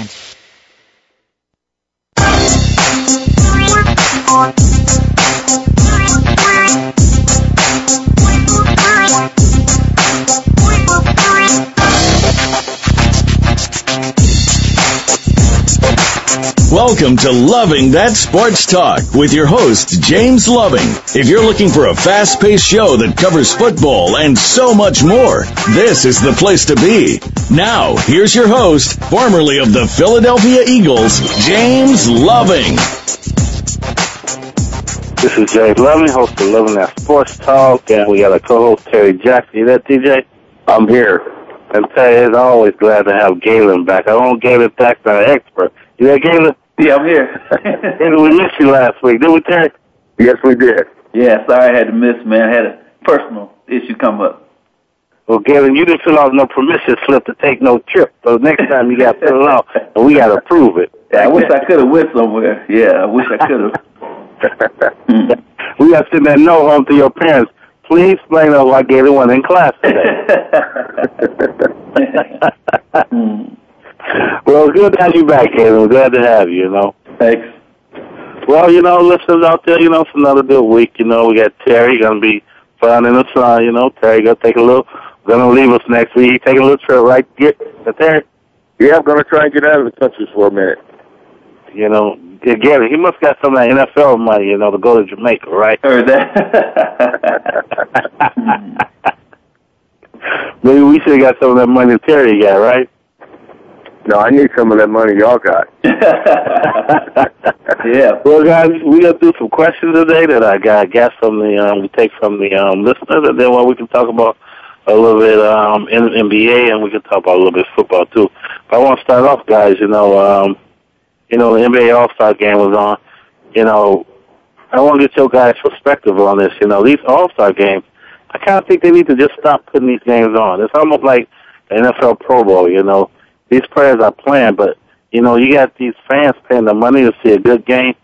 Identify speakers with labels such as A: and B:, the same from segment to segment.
A: Band.
B: Welcome to Loving That Sports Talk with your host, James Loving. If you're looking for a fast paced show that covers football and so much more, this is the place to be. Now, here's your host, formerly of the Philadelphia Eagles, James Loving.
C: This is James Loving, host of Loving That Sports Talk, and we got a co-host, Terry Jackson. You there, TJ?
D: I'm here.
C: And Terry is always glad to have Galen back. I don't Galen back to an expert. You there, Galen?
D: Yeah, I'm here.
C: and we missed you last week, did we, Terry?
D: Yes, we did.
E: Yeah, sorry I had to miss, man. I had a personal issue come up.
C: Well, Gavin, you didn't fill out no permission slip to take no trip. So next time you got to fill it out, and we got to approve it.
E: Yeah, I wish I could have went somewhere. Yeah, I wish I could mm. have.
C: we got to send that note home to your parents. Please explain why Galen went in class today. Mm. Well, good to have you back. We're glad to have you, you know.
E: Thanks.
C: Well, you know, listeners out there, you know, it's another good week. You know, we got Terry going to be fun in the sun. You know, Terry going to take a little, going to leave us next week. He taking a little trip, right? Get Terry?
D: Yeah, I'm going to try and get out of the country for a minute.
C: You know, again, he must got some of that NFL money, you know, to go to Jamaica, right?
E: Heard that.
C: Maybe we should have got some of that money Terry got, right?
D: No, I need some of that money y'all got.
E: yeah.
C: Well, guys, we got to do some questions today that I got got from the um, we take from the um, listeners, and then well, we can talk about a little bit um, in NBA, and we can talk about a little bit football too. But I want to start off, guys. You know, um, you know, the NBA All Star game was on. You know, I want to get your guys' perspective on this. You know, these All Star games, I kind of think they need to just stop putting these games on. It's almost like the NFL Pro Bowl. You know, these players are playing, but you know, you got these fans paying the money to see a good game,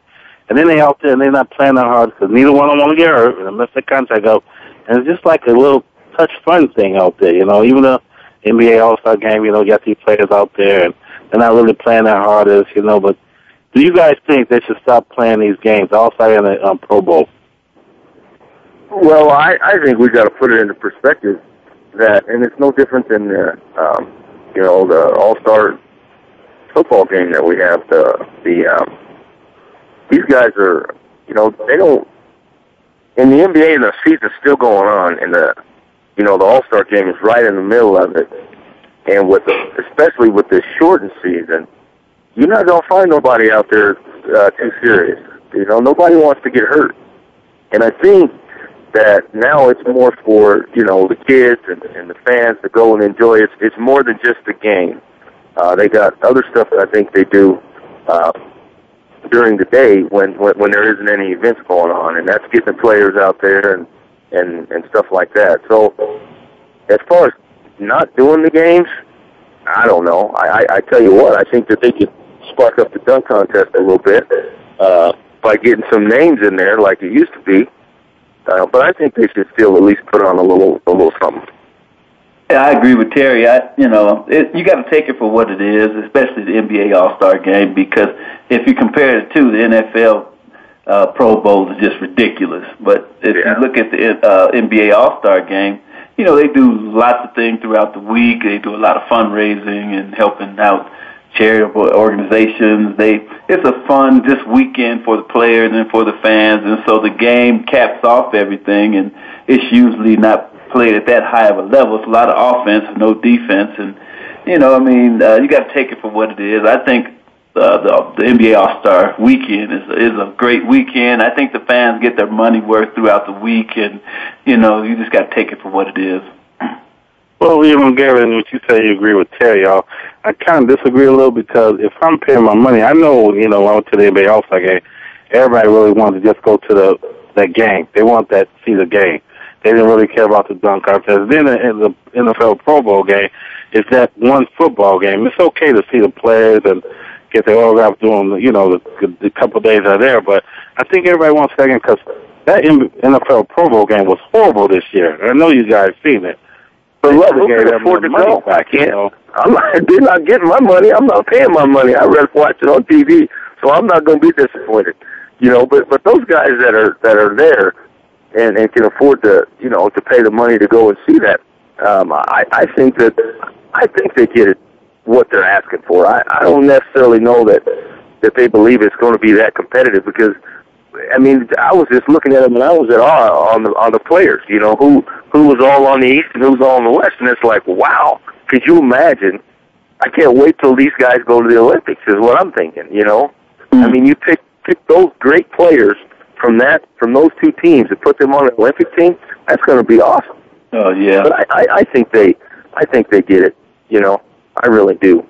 C: and then they out there and they're not playing that hard because neither one of them want to get hurt and miss their contract go. And it's just like a little touch fun thing out there. You know, even the NBA All Star game, you know, you got these players out there and they're not really playing that hard as you know, but do you guys think they should stop playing these games, also in the um, Pro Bowl?
D: Well, I, I think we got to put it into perspective that, and it's no different than the, um, you know, the All Star football game that we have. The the um, these guys are, you know, they don't. In the NBA, the season's still going on, and the, you know, the All Star game is right in the middle of it. And with the, especially with this shortened season, you're not gonna find nobody out there uh, too serious. You know, nobody wants to get hurt, and I think that now it's more for you know the kids and, and the fans to go and enjoy. It's it's more than just the game. Uh, they got other stuff that I think they do uh, during the day when, when when there isn't any events going on, and that's getting the players out there and and and stuff like that. So as far as not doing the games, I don't know. I, I, I tell you what, I think that they could spark up the dunk contest a little bit uh, by getting some names in there like it used to be. Uh, but I think they should still at least put on a little a little something.
E: Yeah, I agree with Terry. I, you know, it, you got to take it for what it is, especially the NBA All Star Game, because if you compare it to the NFL uh, Pro Bowl, is just ridiculous. But if
D: Yeah.
E: you look at the uh, NBA All Star Game, you know, they do lots of things throughout the week. They do a lot of fundraising and helping out charitable organizations. They it's a fun just weekend for the players and for the fans, and so the game caps off everything, and it's usually not played at that high of a level. It's a lot of offense, no defense, and you know, I mean, uh, you got to take it for what it is. I think uh, the, the NBA All Star Weekend is is a great weekend. I think the fans get their money worth throughout the week, and you know you just got to take it for what it is.
C: Well, even Gary, what you say, you agree with Terry, y'all. I kind of disagree a little because if I'm paying my money, I know, you know, I went to the NBA All Star game. Everybody really wanted to just go to the that game. They want that see the game. They didn't really care about the dunk contest. Then in the NFL Pro Bowl game, it's that one football game. It's okay to see the players and get their autograph during, you know, the, the couple days are there. But I think everybody wants that game because that NFL Pro Bowl game was horrible this year. I know you guys seen it.
D: But look, who can afford to go? I can't. You know? I'm not. They're not getting my money. I'm not paying my money. I rather watch it on TV, so I'm not going to be disappointed. You know, but but those guys that are that are there and and can afford to you know to pay the money to go and see that, um, I I think that I think they get it what they're asking for. I I don't necessarily know that that they believe it's going to be that competitive because. I mean, I was just looking at them, and I was at awe on the on the players. You know, who who was all on the east and who was all on the west, and it's like, wow, could you imagine? I can't wait till these guys go to the Olympics. Is what I'm thinking. You know, mm-hmm. I mean, you pick pick those great players from that from those two teams and put them on an Olympic team, that's going to be awesome.
E: Oh yeah.
D: But I, I, I think they, I think they get it. You know, I really do.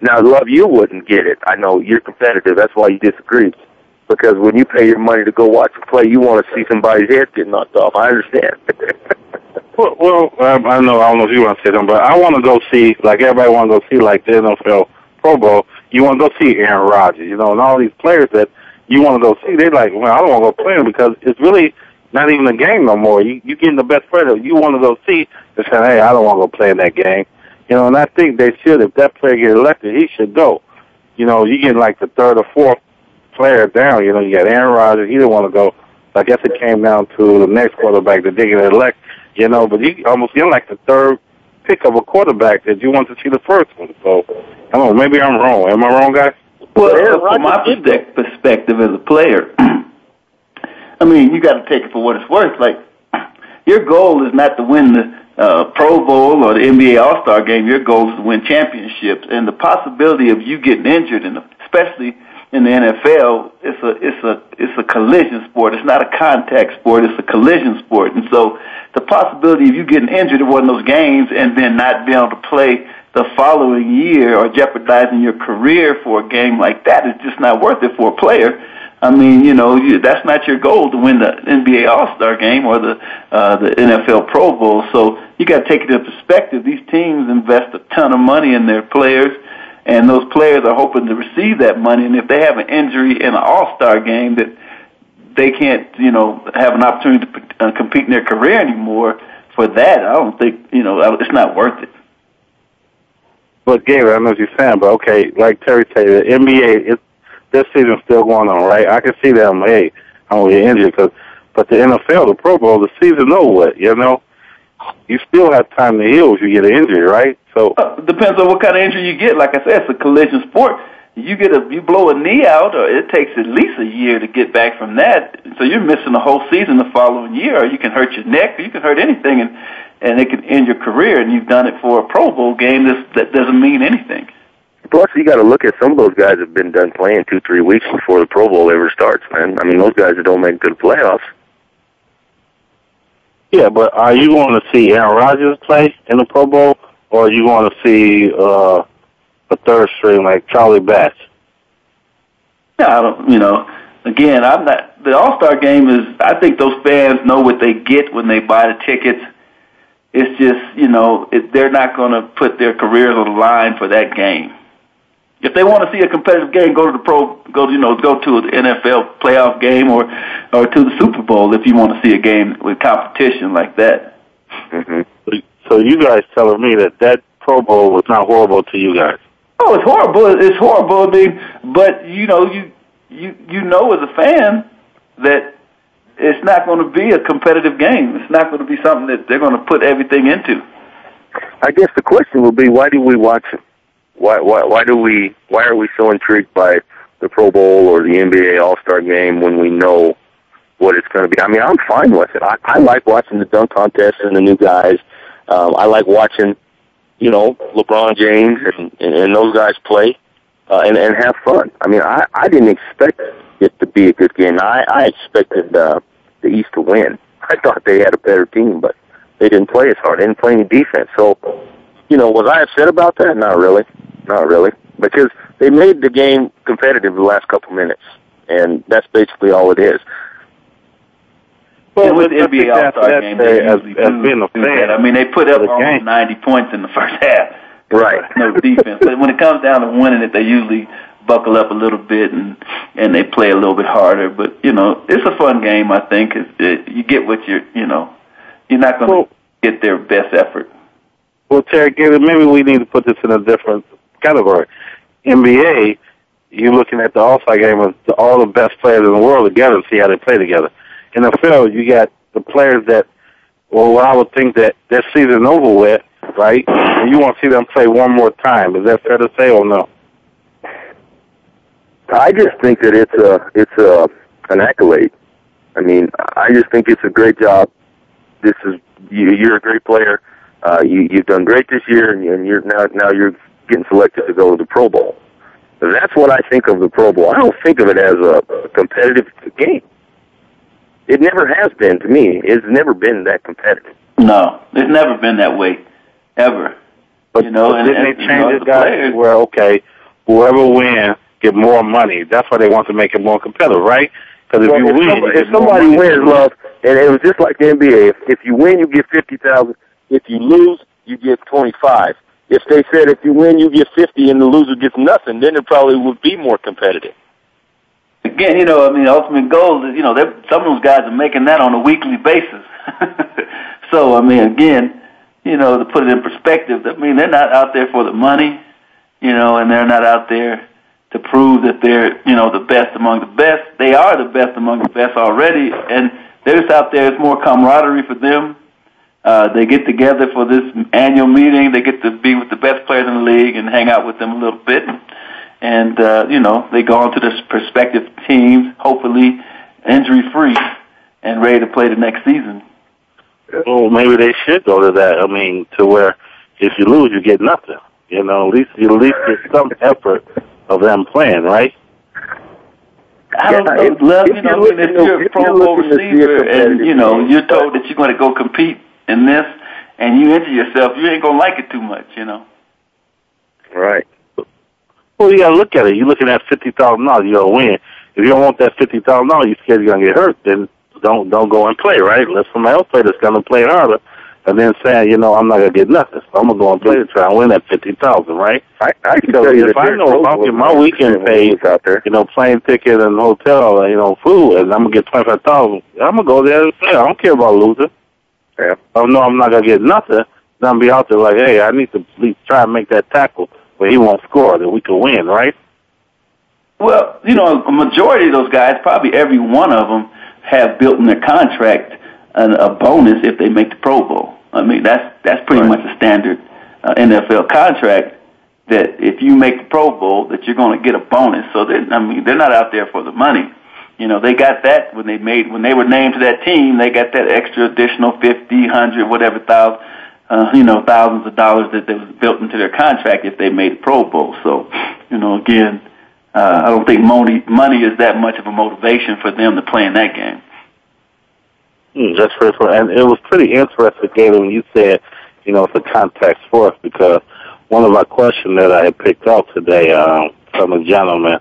D: Now, love, you wouldn't get it. I know you're competitive. That's why you disagree. Because when you pay your money to go watch a play, you want to see somebody's head get knocked off. I understand.
C: well, well, um, I know I don't know if you want to say them, but I want to go see like everybody want to go see like the NFL Pro Bowl. You want to go see Aaron Rodgers, you know, and all these players that you want to go see. They're like, well, I don't want to go play them because it's really not even a game no more. You you getting the best player you want to go see. They're saying, hey, I don't want to go play in that game. You know, and I think they should. If that player get elected, he should go. You know, you get like the third or fourth player down. You know, you got Aaron Rodgers. He didn't want to go. So I guess it came down to the next quarterback that they get elect. You know, but you almost get like the third pick of a quarterback that you want to see the first one. So I don't know. Maybe I'm wrong. Am I wrong, guys?
E: Well, yeah, from my perspective as a player, I mean, you got to take it for what it's worth. Like, your goal is not to win the uh, Pro Bowl or the NBA All Star game. Your goal is to win championships, and the possibility of you getting injured, and especially in the NFL, it's a it's a it's a collision sport. It's not a contact sport. It's a collision sport, and so the possibility of you getting injured in one of those games and then not being able to play the following year or jeopardizing your career for a game like that is just not worth it for a player. I mean, you know, you, that's not your goal to win the NBA All Star game or the uh, the NFL Pro Bowl. So you got to take it into perspective. These teams invest a ton of money in their players, and those players are hoping to receive that money. And if they have an injury in an All Star game that they can't, you know, have an opportunity to uh, compete in their career anymore, for that, I don't think, you know, it's not worth it.
C: But Gabe, I know what you're saying, but okay, like Terry said, the NBA, it, this season's still going on, right? I can see that. Hey, I'm gonna get injured because, but the NFL, the Pro Bowl, the season over what, you know? You still have time to heal if you get an injury, right? So
E: uh, depends on what kind of injury you get. Like I said, it's a collision sport. You get a you blow a knee out, or it takes at least a year to get back from that. So you're missing the whole season the following year, or you can hurt your neck, or you can hurt anything, and and it could end your career, and you've done it for a Pro Bowl game. This that doesn't mean anything.
D: Plus, you got to look at some of those guys have been done playing two, three weeks before the Pro Bowl ever starts. Man, I mean, those guys that don't make good playoffs.
C: Yeah, but are you going to see Aaron Rodgers play in the Pro Bowl, or you going to see uh, a third string like Charlie Batch?
E: Yeah, I don't. You know, again, I'm not. The All Star game is. I think those fans know what they get when they buy the tickets it's just you know it, they're not going to put their careers on the line for that game. If they want to see a competitive game, go to the pro, go you know go to the NFL playoff game or or to the Super Bowl if you want to see a game with competition like that.
C: Mm-hmm. So you guys telling me that that Pro Bowl was not horrible to you guys?
E: Oh, it's horrible. It's horrible. I mean, but you know you you you know as a fan that it's not going to be a competitive game. It's not going to be something that they're going to put everything into.
D: I guess the question will be, why do we watch it? Why why why do we why are we so intrigued by the Pro Bowl or the NBA All Star Game when we know what it's going to be? I mean, I'm fine with it. I, I like watching the dunk contest and the new guys. Um, I like watching, you know, LeBron James and, and, and those guys play. uh, and and have fun. I mean, I I didn't expect it to be a good game. I I expected uh, the East to win. I thought they had a better team, but they didn't play as hard. They didn't play any defense. So, you know, was I upset about that? Not really, not really, because they made the game competitive the last couple minutes, and that's basically all it is.
E: Well, with the NBA All Star game, they as, as being a fan, I mean, they put up almost game. ninety points in the first half.
D: Right.
E: No defense, but when it comes down to winning it, they usually buckle up a little bit and and they play a little bit harder. But you know, it's a fun game. I think it, it, you get what you're. You know, you're not going to well, get their best effort.
C: Well, Terry, maybe we need to put this in a different category. NBA, you're looking at the All Star game of all the best players in the world together and see how they play together. Field, you got the players that, well, I would think that their season over with, right? And you want to see them play one more time. Is that fair to say or no?
D: I just think that it's a it's a an accolade. I mean, I just think it's a great job. This is you, you're a great player. Uh, you you've done great this year, and, and you're now now you're getting selected to go to the Pro Bowl. That's what I think of the Pro Bowl. I don't think of it as a competitive game. It never has been to me. It's never been that competitive.
E: No, it's never been that way, ever.
C: But
E: you know, and,
C: didn't
E: and,
C: they change
E: you know,
C: it, guys?
E: Players,
C: where okay, whoever wins get more money. That's why they want to make it more competitive, right? Because if
D: well,
C: you
D: if
C: win,
D: somebody, if somebody wins, love, and it was just like the NBA. If, if you win, you get fifty thousand. If you lose, you get twenty five. If they said if you win, you get fifty, and the loser gets nothing, then it probably would be more competitive.
E: Again, you know, I mean, ultimate goal is, you know, some of those guys are making that on a weekly basis. so, I mean, again, you know, to put it in perspective, I mean, they're not out there for the money, you know, and they're not out there to prove that they're, you know, the best among the best. They are the best among the best already, and they're just out there. It's more camaraderie for them. Uh, they get together for this annual meeting. They get to be with the best players in the league and hang out with them a little bit. And, uh, you know, they go on to the prospective teams, hopefully injury free and ready to play the next season.
C: Well, maybe they should go to that. I mean, to where if you lose, you get nothing. You know, at least you at least get some effort of them playing, right?
E: I don't
D: Yeah,
E: know,
D: if-
E: love,
D: if
E: you know,
D: you're
E: I mean, if you're a Pro
D: you're
E: Bowl
D: looking to see a
E: receiver and, you know, you're told that you're going to go compete in this and you injure yourself, you ain't going to like it too much, you know.
D: Right.
C: Well, you got to look at it. You're looking at fifty thousand dollars. You got to win. If you don't want that fifty thousand dollars, you're scared you're gonna get hurt. Then don't don't go and play. Right? Let somebody else play that's gonna play harder, and then saying, you know, I'm not gonna get nothing. So I'm gonna go and play to try and win that fifty thousand. Right?
D: I, I can
C: So
D: tell you
C: if I know if
D: no
C: I get my weekend paid,
D: out there.
C: you know, plane ticket and hotel, uh, you know, food, and I'm gonna get twenty five thousand, I'm gonna go there and play. I don't care about losing.
D: Yeah.
C: I know I'm not gonna get nothing. Then I'm gonna be out there like, hey, I need to at least try and make that tackle where he won't score, that we can win, right?
E: Well, you know, a majority of those guys, probably every one of them, have built in their contract a, a bonus if they make the Pro Bowl. I mean, that's that's pretty
C: Right.
E: much a standard uh, NFL contract. That if you make the Pro Bowl, that you're going to get a bonus. So they, I mean, they're not out there for the money. You know, they got that when they made when they were named to that team. They got that extra additional fifty, hundred, whatever thousand, uh, you know, thousands of dollars that they was built into their contract if they made Pro Bowl. So, you know, again, uh, I don't think money money is that much of a motivation for them to play in that game.
C: Mm, that's first one. And it was pretty interesting, Gator, when you said, you know, it's a contact sport because one of our questions that I had picked up today um, from a gentleman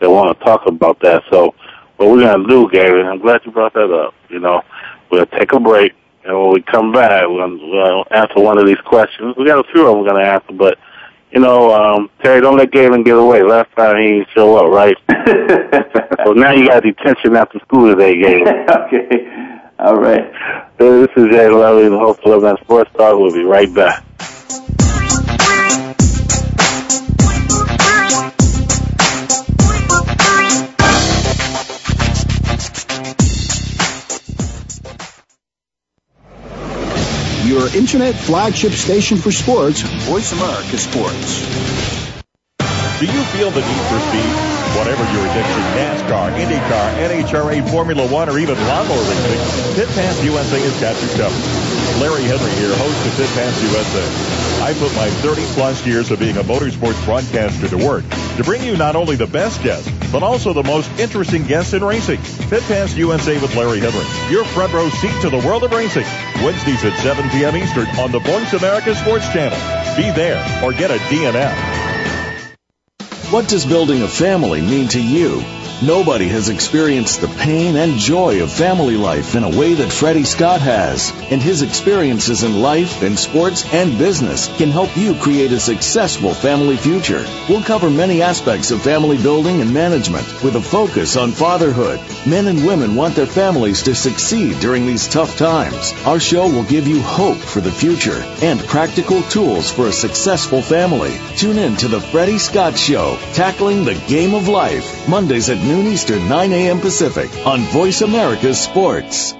C: that want to talk about that. So what we're to do, Gary, I'm glad you brought that up. You know, we'll take a break, and when we come back, we'll, answer one of these questions. We got a few of them we're going to answer, but, you know, um, Terry, don't let Galen get away. Last time he didn't show up, right? so now you got detention after school today, Galen.
E: okay. All right.
C: So this is Jay Lovey, the host of Love Sports Talk. We'll be right back.
F: Your internet flagship station for sports, Voice America Sports.
G: Do you feel the need for speed? Whatever your addiction, NASCAR, IndyCar, NHRA, Formula One, or even lawnmower racing, Pit Pass USA has got you covered. Larry Henry here, host of Pit Pass USA. I put my 30 plus years of being a motorsports broadcaster to work to bring you not only the best guests, but also the most interesting guests in racing. Pit Pass USA with Larry Hendricks, your front row seat to the world of racing. Wednesdays at 7 p.m. Eastern on the Voice America Sports Channel. Be there or get a DNF.
B: What does building a family mean to you? Nobody has experienced the pain and joy of family life in a way that Freddie Scott has. And his experiences in life, in sports, and business can help you create a successful family future. We'll cover many aspects of family building and management with a focus on fatherhood. Men and women want their families to succeed during these tough times. Our show will give you hope for the future and practical tools for a successful family. Tune in to the Freddie Scott Show, tackling the game of life, Mondays at noon Eastern, 9 a.m. Pacific on Voice America Sports.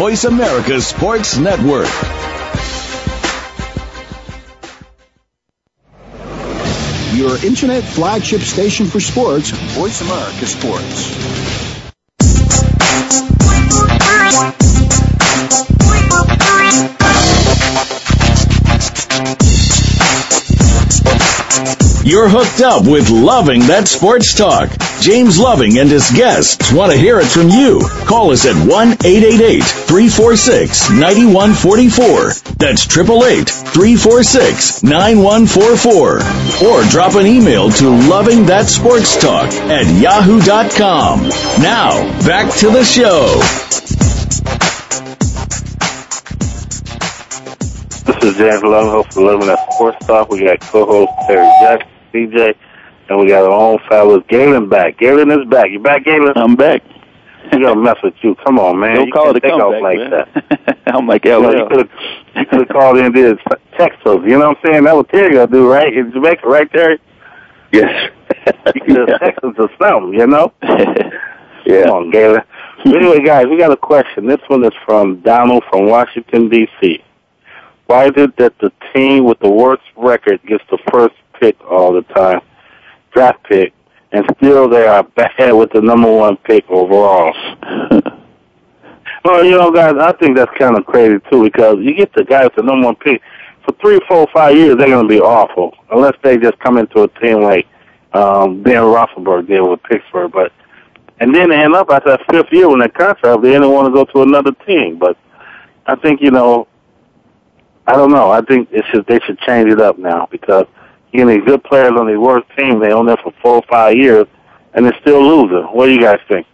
B: Voice America Sports Network.
F: Your internet flagship station for sports, Voice America Sports.
B: You're hooked up with Loving That Sports Talk. James Loving and his guests want to hear it from you. Call us at 1-888-346-9144. That's 888-346-9144. Or drop an email to Loving That Sports Talk at yahoo.com. Now, back to the show.
C: This is James Love, host of Loving That Sports Talk. We got co-host Terry Jackson, TJ, and we got our own fellas, Galen back. Galen is back. You back, Galen?
E: I'm back.
C: We gonna mess with you. Come on, man.
E: Don't
C: you
E: call
C: can't
E: it a
C: take off like
E: man.
C: that.
E: I'm like
C: You, know, you could have you called in and did text us. You know what I'm saying? That what Terry gonna do, right? In Jamaica, right, Terry?
D: Yes.
C: You could have texted us or something, you know?
D: yeah.
C: Come on, Galen. Anyway, guys, we got a question. This one is from Donald from Washington, D.C. Why is it that the team with the worst record gets the first pick all the time, draft pick, and still they are bad with the number one pick overall? well, you know, guys, I think that's kind of crazy, too, because you get the guys with the number one pick, for three, four, five years, they're going to be awful, unless they just come into a team like um, Ben Roethlisberger did with Pittsburgh. But and then they end up after that fifth year when their contract, they didn't want to go to another team. But I think you know, I don't know. I think it should they should change it up now because you know, good players on the worst team, they own there for four or five years, and they're still losing. What do you guys think?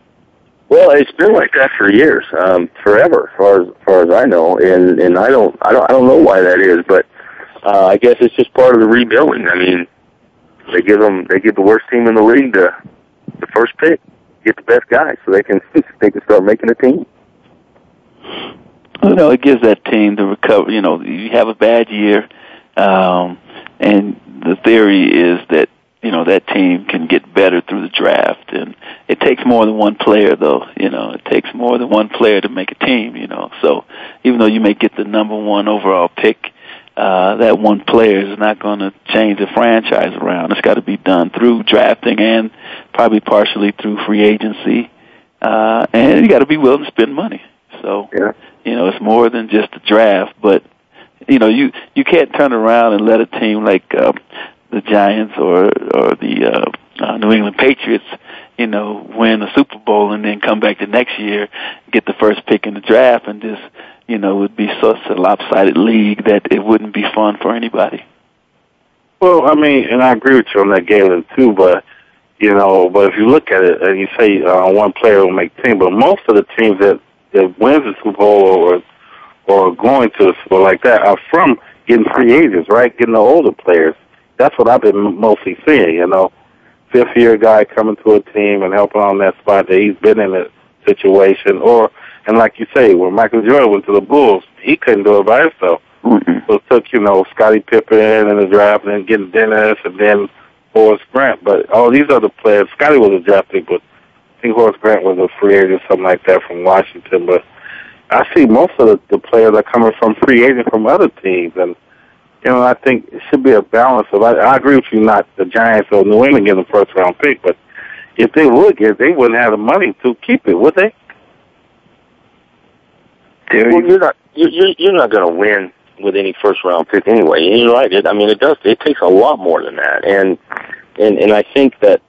D: Well, it's been like that for years, um, forever, as far as, as far as I know, and and I don't, I don't, I don't know why that is, but uh, I guess it's just part of the rebuilding. I mean, they give them, they give the worst team in the league the the first pick, get the best guys, so they can they can start making a team.
E: you know, it gives that team the recover. You know, you have a bad year, um, and the theory is that you know that team can get better through the draft, and it takes more than one player, though. You know, it takes more than one player to make a team. You know, so even though you may get the number one overall pick, uh, that one player is not going to change the franchise around. It's got to be done through drafting and probably partially through free agency, uh, and you got to be willing to spend money. So
D: Yeah.
E: you know, it's more than just the draft, but you know, you you can't turn around and let a team like uh, the Giants or or the uh, uh, New England Patriots, you know, win a Super Bowl and then come back the next year, get the first pick in the draft, and just you know, would be such a lopsided league that it wouldn't be fun for anybody.
C: Well, I mean, and I agree with you on that, Galen, too. But you know, but if you look at it and you say uh, one player will make team, but most of the teams that that wins the Super Bowl or or going to Super Bowl like that are from getting free agents, right? Getting the older players. That's what I've been mostly seeing. You know, fifth year guy coming to a team and helping on that spot that he's been in a situation, or and like you say, when Michael Jordan went to the Bulls, he couldn't do it by himself.
E: Mm-mm.
C: So it took, you know, Scottie Pippen in the draft and then getting Dennis and then Horace Grant, but all these other players, Scotty was a draft pick, but I think Horace Grant was a free agent, something like that from Washington. But I see most of the, the players are coming from free agents from other teams, and you know I think it should be a balance of. I, I agree with you, not the Giants or New England getting a first round pick, but if they would get, they wouldn't have the money to keep it, would they?
D: Well, you're not you're you're, you're not going to win with any first round pick anyway. And you're right. It, I mean, it does. It takes a lot more than that, and and and I think that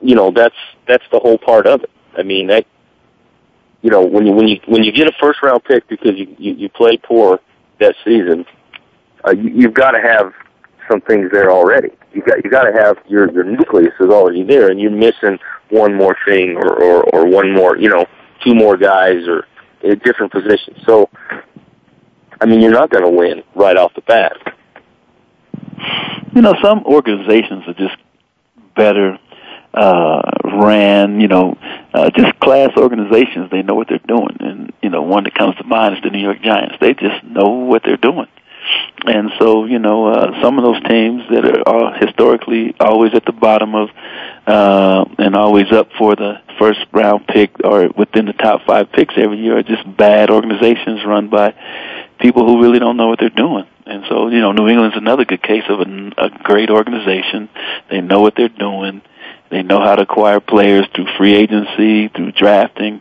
D: you know that's that's the whole part of it. I mean that you know when you when you when you get a first round pick because you you, you play poor that season, uh, you, you've got to have some things there already. You got you got to have your your nucleus is already there, and you're missing one more thing or or, or one more you know two more guys or in different positions. So, I mean, you're not going to win right off the bat.
E: You know, some organizations are just better uh, ran, you know, uh, just class organizations. They know what they're doing, and you know, one that comes to mind is the New York Giants. They just know what they're doing, and so you know, uh, some of those teams that are, historically always at the bottom of uh, and always up for the first round pick or within the top five picks every year are just bad organizations run by people who really don't know what they're doing. And so, you know, New England's another good case of a, a great organization. They know what they're doing. They know how to acquire players through free agency, through drafting,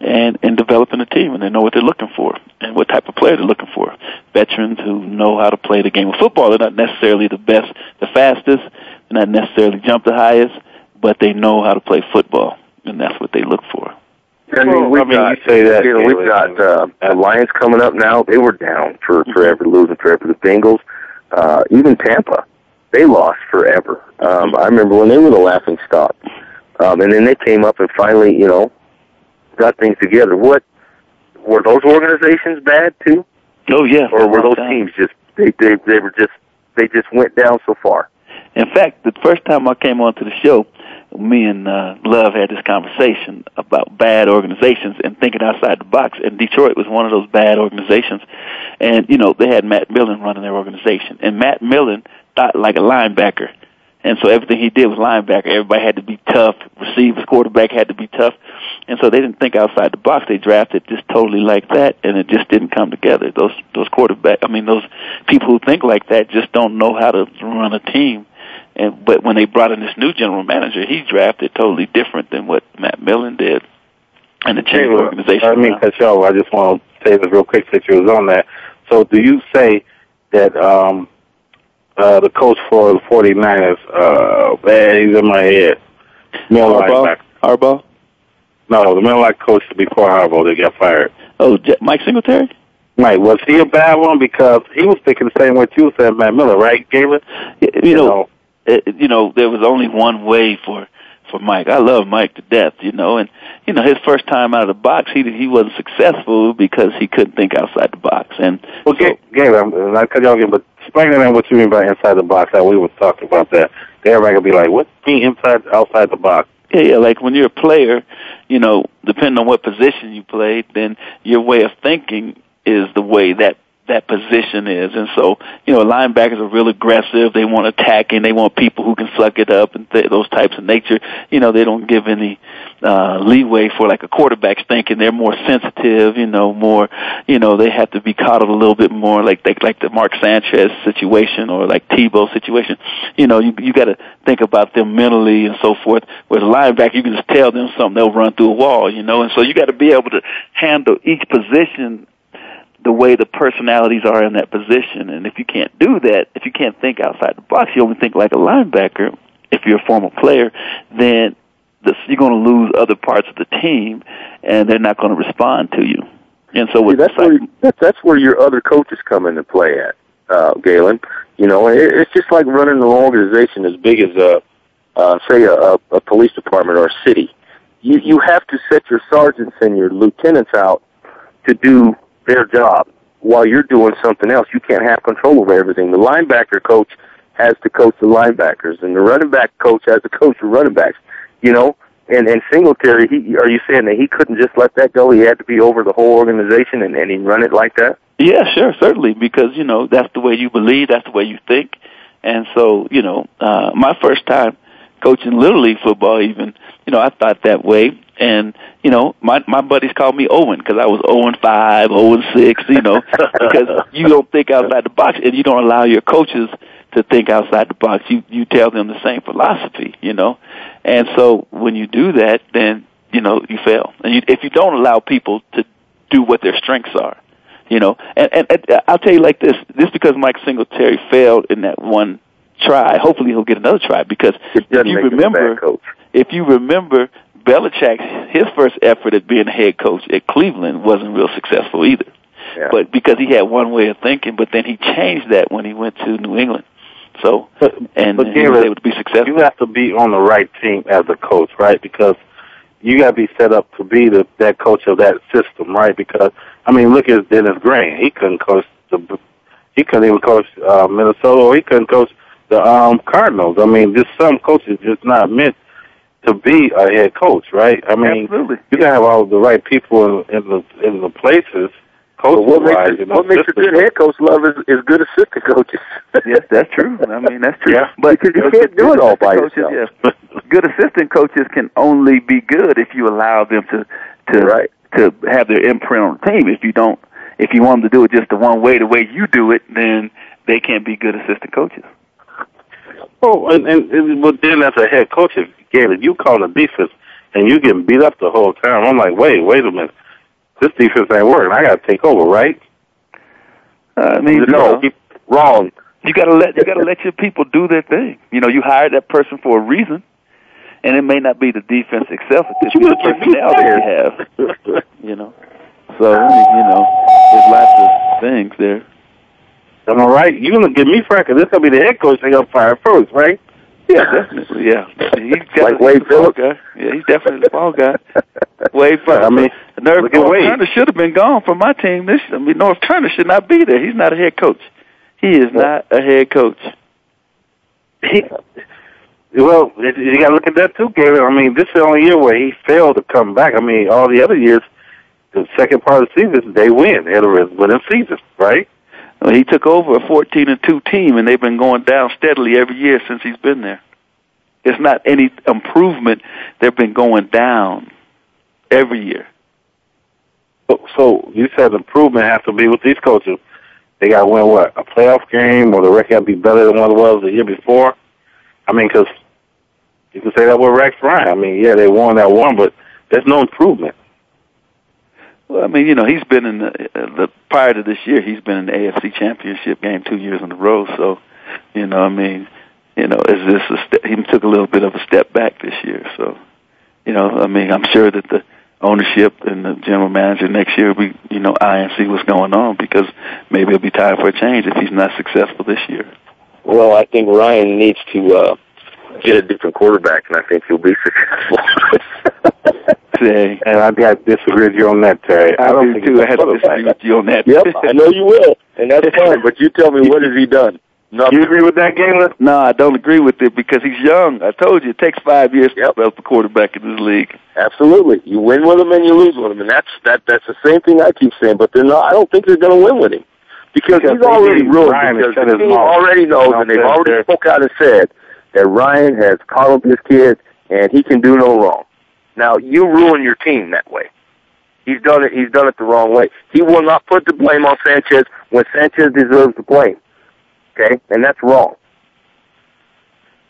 E: and and developing a team. And they know what they're looking for and what type of player they're looking for. Veterans who know how to play the game of football. They're not necessarily the best, the fastest. They're not necessarily jump the highest, but they know how to play football, and that's what they look for.
D: I mean, we've got, you know, we've got uh, the Lions coming up now. They were down for forever, losing for forever. The Bengals, uh, even Tampa, they lost forever. Um, I remember when they were the laughing stock, um, and then they came up and finally, you know, got things together. What were those organizations bad too?
E: Oh yeah,
D: or were those teams just they they they were just they just went down so far?
E: In fact, the first time I came onto the show, me and uh, Love had this conversation about bad organizations and thinking outside the box. And Detroit was one of those bad organizations. And you know they had Matt Millen running their organization, and Matt Millen thought like a linebacker. And so everything he did was linebacker. Everybody had to be tough. Receivers, quarterback had to be tough. And so they didn't think outside the box. They drafted just totally like that, and it just didn't come together. Those those quarterback, I mean, those people who think like that just don't know how to run a team. And but when they brought in this new general manager, he drafted totally different than what Matt Millen did, and the change
C: well,
E: organization.
C: I mean, cut you off. I just want to say this real quick since you was on that. So, do you say that um, uh, the coach for the 49ers, uh, man, he's in my head. Middle
E: Harbaugh? Harbaugh?
C: No, the linebacker coach before Harbaugh, they got fired.
E: Oh, J- Mike Singletary?
C: Right. Was he a bad one? Because he was thinking the same way you said, Matt Miller, right, Galen?
E: You, you know, it, you know, there was only one way for for Mike. I love Mike to death, you know, and you know his first time out of the box, he he wasn't successful because he couldn't think outside the box. And
C: well, so, Gabe, I'm not cut you off again, but to what you mean by inside the box. How we were talking about that. Everybody could be like, "What mean inside outside the box?"
E: Yeah, yeah, like when you're a player, you know, depending on what position you played, then your way of thinking is the way that that position is. And so, you know, linebackers are real aggressive. They want attacking. They want people who can suck it up and th- those types of nature. You know, they don't give any uh leeway for like a quarterback's thinking. They're more sensitive, you know, more, you know, they have to be coddled a little bit more like like the Mark Sanchez situation or like Tebow situation. You know, you you got to think about them mentally and so forth. Whereas a linebacker, you can just tell them something, they'll run through a wall, you know, and so you got to be able to handle each position the way the personalities are in that position. And if you can't do that, if you can't think outside the box, you only think like a linebacker, if you're a former player, then this, you're going to lose other parts of the team, and they're not going to respond to you. And so
D: See, that's where that's, that's where your other coaches come into play at, uh, Galen. You know, it, it's just like running an organization as big as a, uh, say, a, a police department or a city. You you have to set your sergeants and your lieutenants out to do their job while you're doing something else. You can't have control over everything. The linebacker coach has to coach the linebackers, and the running back coach has to coach the running backs. You know, and and Singletary, he are you saying that he couldn't just let that go? He had to be over the whole organization and and he run it like that?
E: Yeah, sure, certainly, because you know that's the way you believe, that's the way you think, and so you know, uh, my first time coaching little league football, even you know, I thought that way. And you know, my my buddies called me Owen because I was Owen five, Owen six. You know, because you don't think outside the box, and you don't allow your coaches to think outside the box. You you tell them the same philosophy. You know, and so when you do that, then you know you fail. And you, if you don't allow people to do what their strengths are, you know, and, and, and I'll tell you like this: this because Mike Singletary failed in that one try. Hopefully, he'll get another try because if you remember, if you remember, Belichick, his first effort at being a head coach at Cleveland wasn't real successful either.
D: Yeah.
E: But because he had one way of thinking, but then he changed that when he went to New England. So,
C: But,
E: and
C: but Garrett,
E: able to be successful.
C: you have to be on the right team as a coach, right? Because you got to be set up to be the that coach of that system, right? Because I mean, look at Dennis Green. He couldn't coach the he couldn't even coach uh, Minnesota, or he couldn't coach the um Cardinals. I mean, just some coaches just not meant to be a head coach, right? I mean,
E: Absolutely.
C: you gotta have all the right people in, in the in the places.
D: But
C: Coach
D: what makes,
C: wise,
D: a, what makes a good head coach, love, is, is good assistant coaches.
E: yes, that's true. I mean, that's true.
C: Yeah.
E: But
D: Because you can't do it all by
E: coaches,
D: yourself.
E: Yes. Good assistant coaches can only be good if you allow them to to
D: Right.
E: to have their imprint on the team. If you don't, if you want them to do it just the one way, the way you do it, then they can't be good assistant coaches.
C: Oh, and, and, and but then as a head coach, if Gator, you call the defense and you getting beat up the whole time. I'm like, wait, wait a minute, this defense ain't working. I got to take over, right?
E: Uh, I mean, you
D: no,
E: know,
D: wrong.
E: you gotta let you gotta let your people do their thing. You know, you hired that person for a reason, and it may not be the defense itself. It's
C: You
E: the
C: gotta give me
E: personnel that you have. You know, so you know, there's lots of things there.
C: Am I right? You gonna give me Frank? 'cause this gonna be the head coach they gonna fire first, right?
E: Yeah, definitely. Yeah, he's got
D: Like Wade
E: the ball
D: Phillips?
E: guy. Yeah, he's definitely the ball guy. Wade Phillips.
C: I mean,
E: Nerve
C: look at
E: Norv
C: Wade.
E: Turner should have been gone from my team. This, I mean, Norv Turner should not be there. He's not a head coach. He is not a head coach.
C: He, well, you got to look at that too, Gator. I mean, this is the only year where he failed to come back. I mean, all the other years, the second part of the season, they win. They had a winning season, right?
E: He took over a 14 and 2 team, and they've been going down steadily every year since he's been there. It's not any improvement. They've been going down every year.
C: So, so you said improvement has to be with these coaches. They got to win what a playoff game, or the record got to be better than what it was the year before. I mean, because you can say that with Rex Ryan. I mean, yeah, they won that one, but there's no improvement.
E: Well, I mean, you know, he's been in the, the prior to this year, he's been in the AFC Championship game two years in a row. So, you know, I mean, you know, is this a step, he took a little bit of a step back this year. So, you know, I mean, I'm sure that the ownership and the general manager next year be, you know, eye and see what's going on because maybe it'll be time for a change if he's not successful this year.
D: Well, I think Ryan needs to uh, get a different quarterback, and I think he'll be successful.
E: Say,
C: And I got to disagree with you on that, Terry. I,
E: I,
C: don't
E: do
C: think
E: too.
C: I
E: I
C: a
E: had to
C: quarterback.
E: disagree with you on that.
D: yep, I know you will, and that's fine. But you tell me, what has he done? Nothing.
C: You agree with that, Galen?
E: No, I don't agree with it because he's young. I told you it takes five years to
D: Yep.
E: develop a quarterback in this league.
D: Absolutely, you win with him and you lose with him, and that's that. That's the same thing I keep saying. But they're not. I don't think they're going to win with him because,
C: Because
D: he's
C: they
D: already
C: need
D: ruined. Because
C: shut
D: the team already knows, and they've already
C: they're-
D: spoke out and said that Ryan has coddled his kids and he can do no wrong. Now you ruin your team that way. He's done it. He's done it the wrong way. He will not put the blame on Sanchez when Sanchez deserves the blame. Okay, and that's wrong.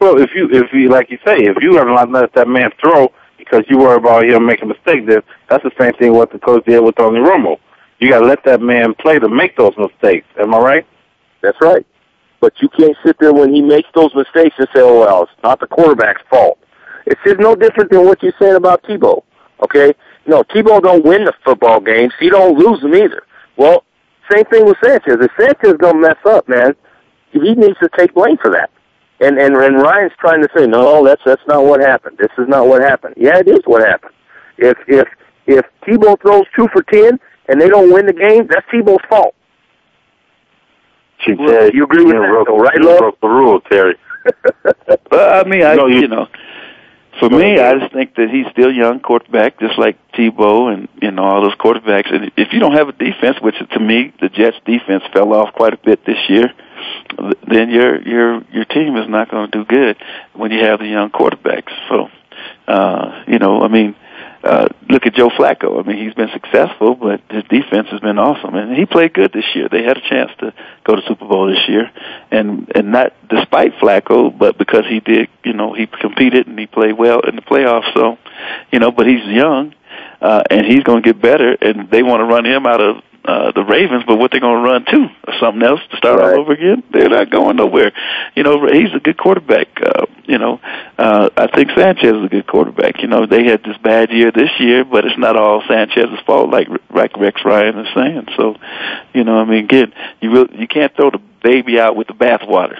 C: Well, if you, if you, like you say, if you ever not let that man throw because you worry about him making a mistake, then that's the same thing what the coach did with Tony Romo. You got to let that man play to make those mistakes. Am I right?
D: That's right. But you can't sit there when he makes those mistakes and say, "Oh well, it's not the quarterback's fault." It's just no different than what you're saying about Tebow. Okay? No, Tebow don't win the football games. He don't lose them either. Well, same thing with Sanchez. If Sanchez gonna mess up, man, he needs to take blame for that. And and and Ryan's trying to say, no, that's that's not what happened. This is not what happened. Yeah, it is what happened. If if if Tebow throws two for ten and they don't win the game, that's Tebow's fault.
C: She
D: Well,
C: said,
D: you agree with that,
C: broke,
D: though, right,
C: you
D: Love?
C: broke the rule, Terry.
E: But I mean, I
C: No, you-
E: you know, for me, I just think that he's still young quarterback, just like Tebow and you know all those quarterbacks. And if you don't have a defense, which to me the Jets' defense fell off quite a bit this year, then your your your team is not going to do good when you have the young quarterbacks. So, uh, you know, I mean, uh, look at Joe Flacco. I mean, he's been successful, but his defense has been awesome, and he played good this year. They had a chance to go to Super Bowl this year, and and not despite Flacco, but because he did, you know, he competed and he played well in the playoffs. So, you know, but he's young, uh, and he's going to get better, and they want to run him out of uh, the Ravens, but what they're going to run to or something else to start
D: Right.
E: all over again? They're not going nowhere. You know, he's a good quarterback. Uh, you know, uh, I think Sanchez is a good quarterback. You know, they had this bad year this year, but it's not all Sanchez's fault, like like Rex Ryan is saying. So, you know, I mean, again, you really, you can't throw the baby out with the bathwater.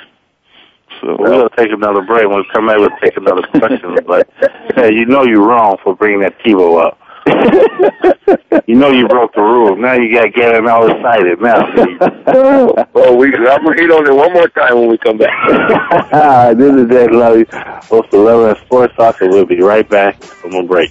E: So
C: to take another break. When we come back, we'll take another question. but hey, you know you're wrong for bringing that Tebow up. you know you broke the rules. Now you got getting all excited. Now,
D: well, we I'm gonna hit on it one more time when we come back.
C: this is Ed Lovey, host of Eleven Sports Talk, and we'll be right back from a break.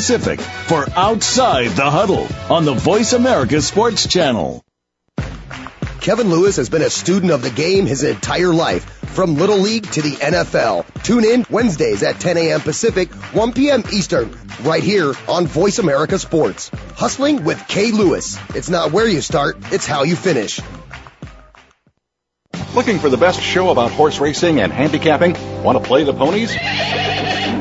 B: for Outside the Huddle on the Voice America Sports Channel.
H: Kevin Lewis has been a student of the game his entire life, from Little League to the NFL. Tune in Wednesdays at 10 a.m. Pacific, 1 p.m. Eastern, right here on Voice America Sports. Hustling with Kay Lewis. It's not where you start, it's how you finish.
I: Looking for the best show about horse racing and handicapping? Want to play the ponies?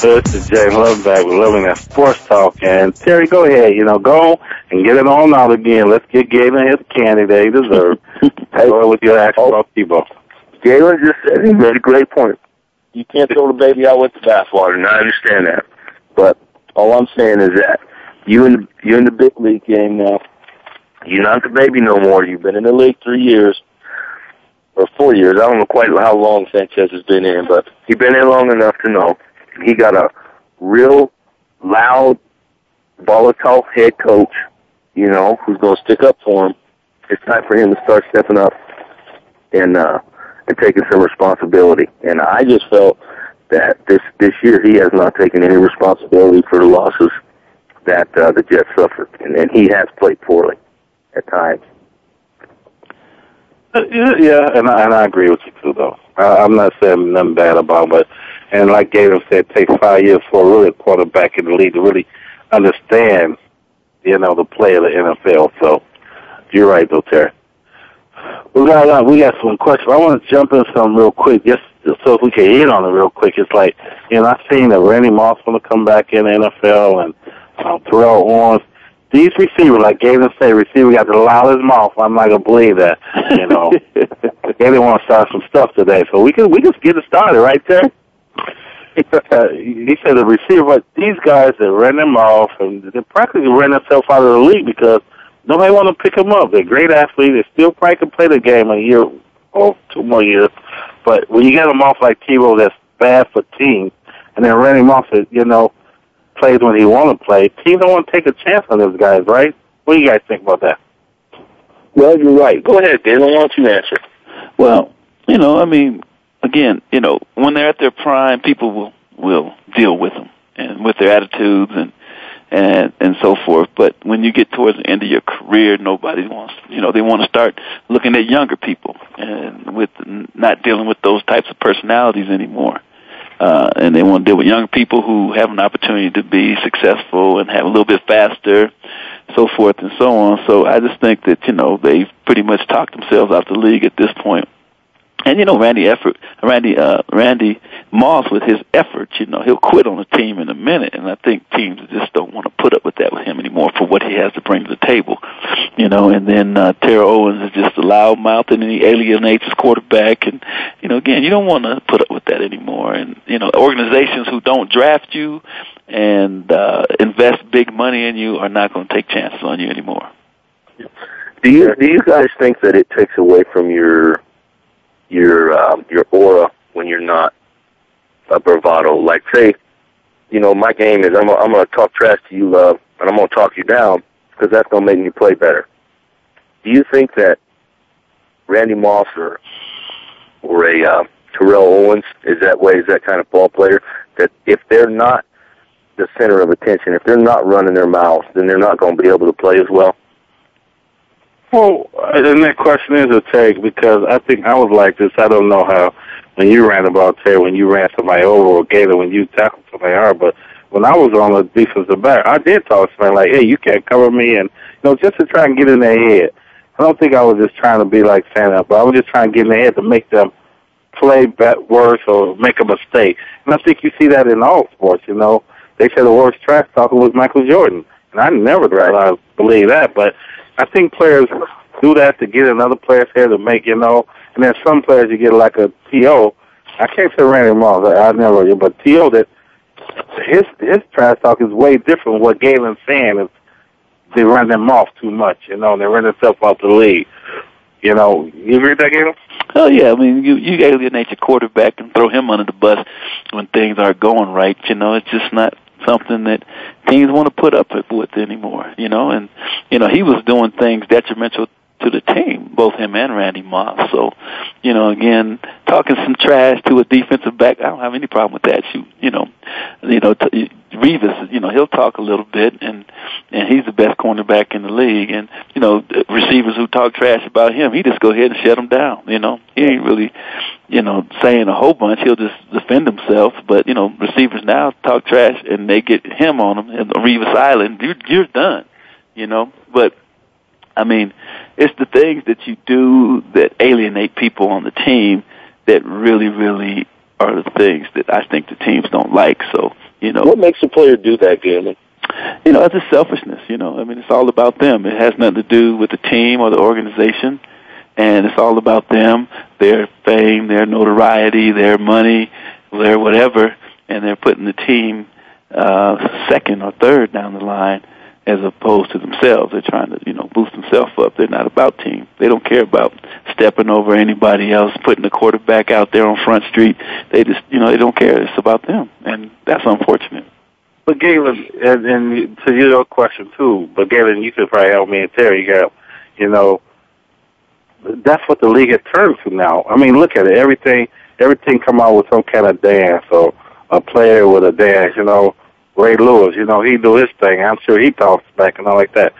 C: This is James Love back with Loving That Sports Talk. And Terry, go ahead. You know, go and get it on out again. Let's get Galen his candy that he deserves. go with your action oh. about Tebow.
D: Galen just said he made a great point. You can't throw the baby out with the bathwater, and I understand that. But all I'm saying is that you in the you're in the big league game now. You're not the baby no more. You've been in the league three years or four years. I don't know quite how long Sanchez has been in, but he's been in long enough to know he got a real loud, volatile head coach. You know who's going to stick up for him. It's time for him to start stepping up and uh, and taking some responsibility. And I just felt that this this year he has not taken any responsibility for the losses that uh, the Jets suffered, and, and he has played poorly at times.
C: Uh, yeah, yeah, and I, and I agree with you too, though. I, I'm not saying nothing bad about him, but and like Galen said, it takes five years for a really quarterback in the league to really understand, you know, the play of the NFL. So you're right, though, Terry. We got uh, we got some questions. I want to jump in some real quick, just, just so we can hit on it real quick. It's like, you know, I've seen that Randy Moss going to come back in the NFL, and um, Terrell Owens. these receivers, like Galen said, receiver got the loudest mouth. I'm not gonna believe that. You know, Galen want to start some stuff today, so we can we can get it started right there. Uh, he said the receiver, but these guys that ran them off and they practically ran themselves out of the league because nobody want to pick them up. They're great athletes. They still probably can play the game a year or two more years. But when you get them off like Tebow, that's bad for teams, and then run him off at you know plays when he want to play. Teams don't want to take a chance on those guys, right? What do you guys think about that?
D: Well, you're right. Go ahead, Galen. Why don't you answer?
E: Well, you know, I mean, again, you know, when they're at their prime, people will will deal with them and with their attitudes and and and so forth. But when you get towards the end of your career, nobody wants, you know, they want to start looking at younger people and with not dealing with those types of personalities anymore. Uh, and they want to deal with young people who have an opportunity to be successful and have a little bit faster, so forth and so on. So I just think that you know they've pretty much talked themselves out the league at this point. And you know, Randy effort, Randy, uh, Randy Moss with his efforts, you know, he'll quit on a team in a minute, and I think teams just don't want to put up with that with him anymore for what he has to bring to the table, you know. And then uh, Terrell Owens is just a loud mouth, and he alienates his quarterback, and you know, again, you don't want to put up with that anymore. And you know, organizations who don't draft you and uh, invest big money in you are not going to take chances on you anymore.
D: Do you do you guys think that it takes away from your your um, your aura when you're not a bravado. Like say, you know, my game is I'm gonna, I'm to talk trash to you, love, and I'm to talk you down because that's to make me play better. Do you think that Randy Moss or or a uh, Terrell Owens is that way? Is that kind of ball player that if they're not the center of attention, if they're not running their mouths, then they're not going to be able to play as well?
C: Well, and that question is a take because I think I was like this. I don't know how when you ran about Terry, when you ran somebody over, or Gator when you tackled somebody hard, but when I was on the defensive back, I did talk to somebody like, "Hey, you can't cover me," and you know, just to try and get in their head. I don't think I was just trying to be like Santa, but I was just trying to get in their head to make them play worse or make a mistake. And I think you see that in all sports. You know, they say the worst trash talker was Michael Jordan, and I never thought I believe that, but I think players do that to get another player's head to make, you know, and then some players you get like a T.O. I can't say Randy Moss, I, I never, but T.O. that his his trash talk is way different what Galen's saying is they run them off too much, you know, they run themselves off the league. You know, you agree with that, Galen?
E: Oh yeah, I mean, you you alienate your quarterback and throw him under the bus when things aren't going right. You know, it's just not something that teams want to put up with anymore, you know, and, you know, he was doing things detrimental to the team, both him and Randy Moss. So, you know, again, talking some trash to a defensive back, I don't have any problem with that. You, you know, you know, t- Revis, you know, he'll talk a little bit, and and he's the best cornerback in the league. And you know, receivers who talk trash about him, he just go ahead and shut them down. You know, he ain't really, you know, saying a whole bunch. He'll just defend himself. But you know, receivers now talk trash, and they get him on them. And Revis Island, you're, you're done. You know, but I mean, it's the things that you do that alienate people on the team that really, really are the things that I think the teams don't like. So, you know.
D: What makes a player do that, Galen?
E: You know, it's a selfishness, you know. I mean, it's all about them. It has nothing to do with the team or the organization. And it's all about them, their fame, their notoriety, their money, their whatever. And they're putting the team uh, second or third down the line as opposed to themselves. They're trying to, you know, boost themselves up. They're not about team. They don't care about stepping over anybody else, putting the quarterback out there on Front Street. They just, you know, they don't care. It's about them, and that's unfortunate.
C: But Galen, and, and to your question too, but Galen, you could probably help me and Terry. You got, you know, that's what the league has turned to now. I mean, look at it. Everything, everything come out with some kind of dance or a player with a dance. You know, Ray Lewis, you know, he do his thing. I'm sure he talks back and all like that.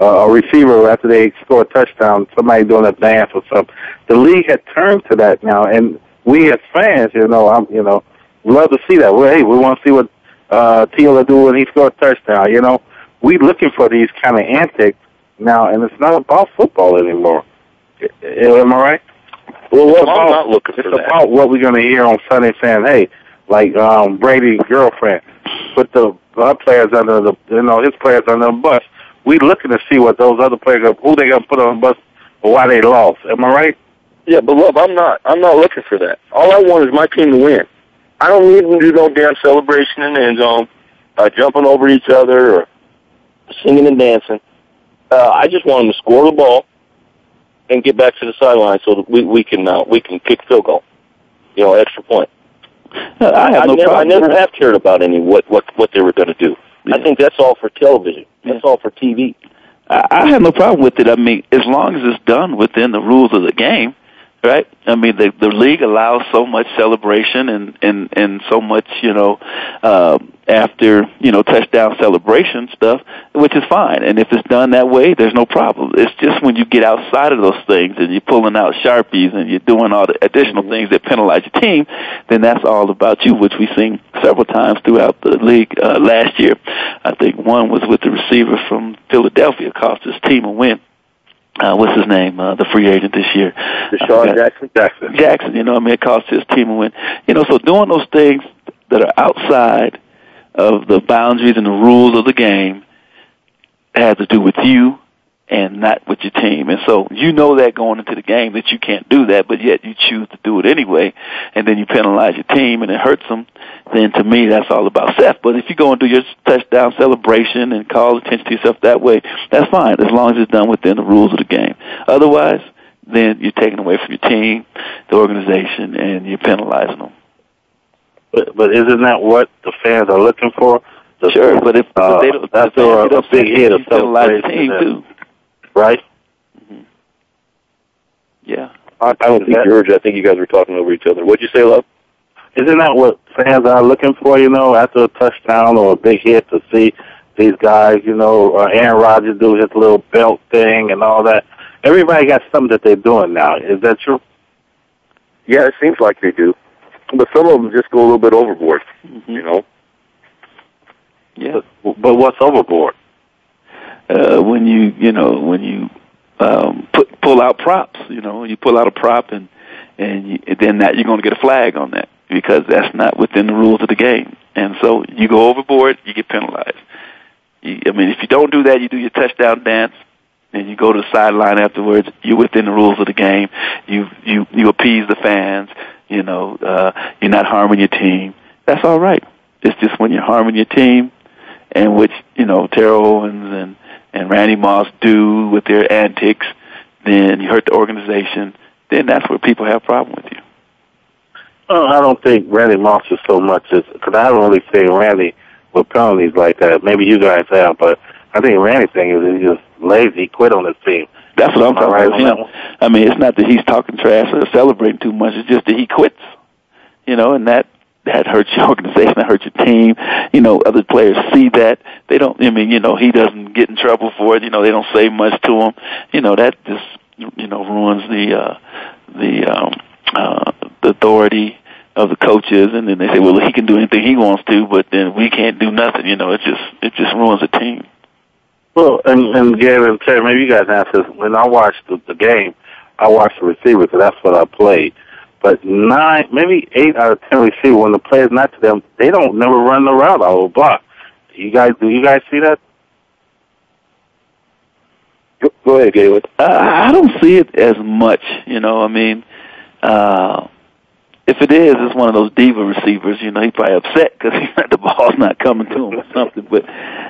C: Uh, a receiver after they score a touchdown, somebody doing a dance or something. The league had turned to that now, and we as fans, you know, I'm, you know, love to see that. Well, hey, we want to see what uh, Taylor do when he score a touchdown. You know, we looking for these kind of antics now, and it's not about football anymore. Am I right?
D: Well, well
C: about,
D: I'm not looking
C: it's
D: for that.
C: about what we're going to hear on Sunday saying, hey, like um Brady's girlfriend put the our players under the you know his players under the bus. we looking to see what those other players are, who they gonna put on the bus or why they lost. Am I right?
D: Yeah, but love, I'm not. I'm not looking for that. All I want is my team to win. I don't need them to do no damn celebration in the end zone, uh, jumping over each other or singing and dancing. Uh, I just want them to score the ball and get back to the sideline so that we we can uh, we can kick field goal. You know, extra point.
E: Uh, I have no
D: never,
E: problem.
D: I never have cared about any what what what they were going to do. I think that's all for television. That's all for TV.
E: I, I have no problem with it. I mean, as long as it's done within the rules of the game, right? I mean, the the league allows so much celebration and and and so much, you know, uh, after you know touchdown celebration stuff, which is fine. And if it's done that way, there's no problem. It's just when you get outside of those things and you're pulling out sharpies and you're doing all the additional things that penalize your team, then that's all about you, which we've seen several times throughout the league uh, last year. I think one was with the receiver from Philadelphia, cost his team a win uh, what's his name, uh, the free agent this year.
D: DeSean Jackson.
C: Jackson.
E: Jackson, you know, I mean, it cost his team a win. You know, so doing those things that are outside of the boundaries and the rules of the game has to do with you and not with your team. And so you know that going into the game that you can't do that, but yet you choose to do it anyway, and then you penalize your team and it hurts them. Then to me, that's all about Seth. But if you go and do your touchdown celebration and call attention to yourself that way, that's fine as long as it's done within the rules of the game. Otherwise, then you're taking away from your team, the organization, and you're penalizing them.
C: But but isn't that what the fans are looking for? The,
E: Sure, but if,
C: uh,
E: if they don't,
C: that's
E: the fans
C: a, a
E: don't
C: big hit of
E: penalize the team too.
C: Right?
E: Yeah.
D: I, I don't think heard you. I think you guys were talking over each other. What'd you say, love?
C: Isn't that what fans are looking for? You know, after a touchdown or a big hit, to see these guys. You know, uh, Aaron Rodgers do his little belt thing and all that. Everybody got something that they're doing now. Is that true?
D: Yeah, it seems like they do, but some of them just go a little bit overboard. You know.
E: Yeah.
C: But, but what's overboard?
E: Uh, when you you know when you um, put pull out props. You know, you pull out a prop and and you, then that you're going to get a flag on that because that's not within the rules of the game. And so you go overboard, you get penalized. You, I mean, if you don't do that, you do your touchdown dance. And you go to the sideline afterwards. You're within the rules of the game. You you you appease the fans. You know, uh, you're not harming your team. That's all right. It's just when you're harming your team, and which you know Terrell Owens and and Randy Moss do with their antics, then you hurt the organization. Then that's where people have a problem with you.
C: Oh, I don't think Randy Moss is so much as because I haven't really seen Randy with penalties like that. Maybe you guys have, but I think Randy's thing is he's just lazy. He quit on his team.
E: That's what I'm talking
C: right
E: about. Him. I mean, it's not that he's talking trash or celebrating too much. It's just that he quits. You know, and that that hurts your organization. That hurts your team. You know, other players see that. They don't. I mean, you know, he doesn't get in trouble for it. You know, they don't say much to him. You know, that just you know ruins the uh, the um, uh, the authority of the coaches. And then they say, well, he can do anything he wants to, but then we can't do nothing. You know, it just it just ruins the team.
C: Well, and and Gary and Terry, maybe you guys answer. this. When I watched the, the game, I watched the receiver because that's what I played. But nine, maybe eight out of ten receiver, when the player's not to them, they don't never run the route out of the block. You guys, do you guys see that?
D: Go, go ahead, Galen.
E: Uh, I don't see it as much. You know, I mean, uh, if it is, it's one of those diva receivers. You know, he's probably upset because the ball's not coming to him or something. But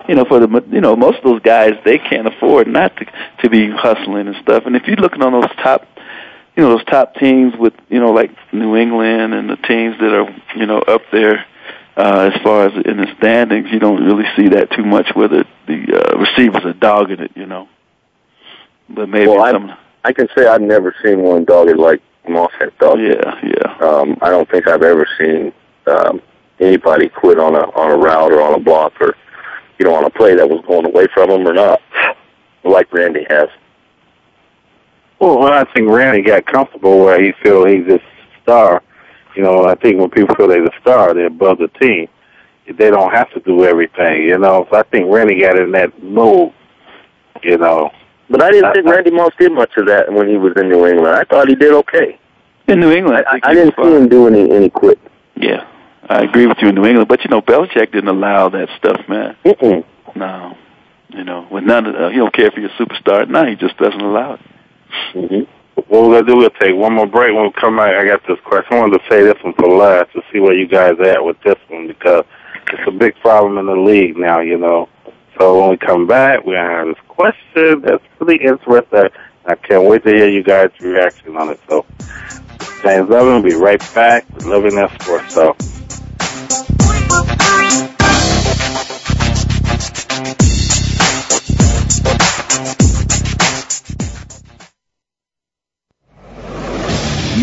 E: you know, for the you know most of those guys, they can't afford not to to be hustling and stuff. And if you're looking on those top, you know, those top teams with you know like New England and the teams that are you know up there. Uh, as far as in the standings, you don't really see that too much where the, the uh, receivers are dogging it, you know. But maybe
D: well,
E: some
D: I, I can say I've never seen one dogged like Moss had dogged.
E: Yeah, yeah.
D: Um, I don't think I've ever seen um, anybody quit on a on a route or on a block or you know on a play that was going away from them or not, like Randy has.
C: Well, I think Randy got comfortable where he feel he's a star. You know, I think when people feel they're the star, they're above the team. They don't have to do everything, you know. So I think Randy got in that mood, you know.
D: But I didn't think Randy Moss did much of that when he was in New England. I thought he did okay.
E: In New England, I,
D: I, I didn't see
E: fine.
D: him do any any quit.
E: Yeah, I agree with you in New England, but you know, Belichick didn't allow that stuff, man.
D: Mm-mm.
E: No, you know,
J: know, with none of the, he don't care if you're a superstar. Now he just doesn't allow it.
C: Mm-hmm. What we're gonna do, we'll take one more break. When we come back, I got this question. I wanted to say this one for last to see where you guys at with this one because it's a big problem in the league now. You know. So when we come back, we're gonna have this question that's really interesting. I can't wait to hear you guys' reaction on it. So, James Loving will be right back with Loving That Sports. So.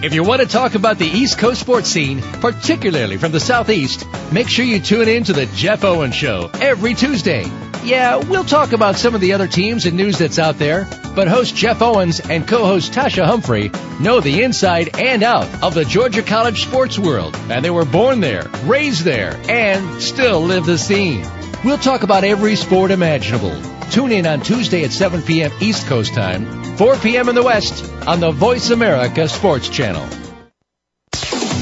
K: If you want to talk about the East Coast sports scene, particularly from the Southeast, make sure you tune in to the Jeff Owen Show every Tuesday. Yeah, we'll talk about some of the other teams and news that's out there, but host Jeff Owens and co-host Tasha Humphrey know the inside and out of the Georgia College sports world, and they were born there, raised there, and still live the scene. We'll talk about every sport imaginable. Tune in on Tuesday at 7 p.m. East Coast time, 4 p.m. in the West on the Voice America Sports Channel channel.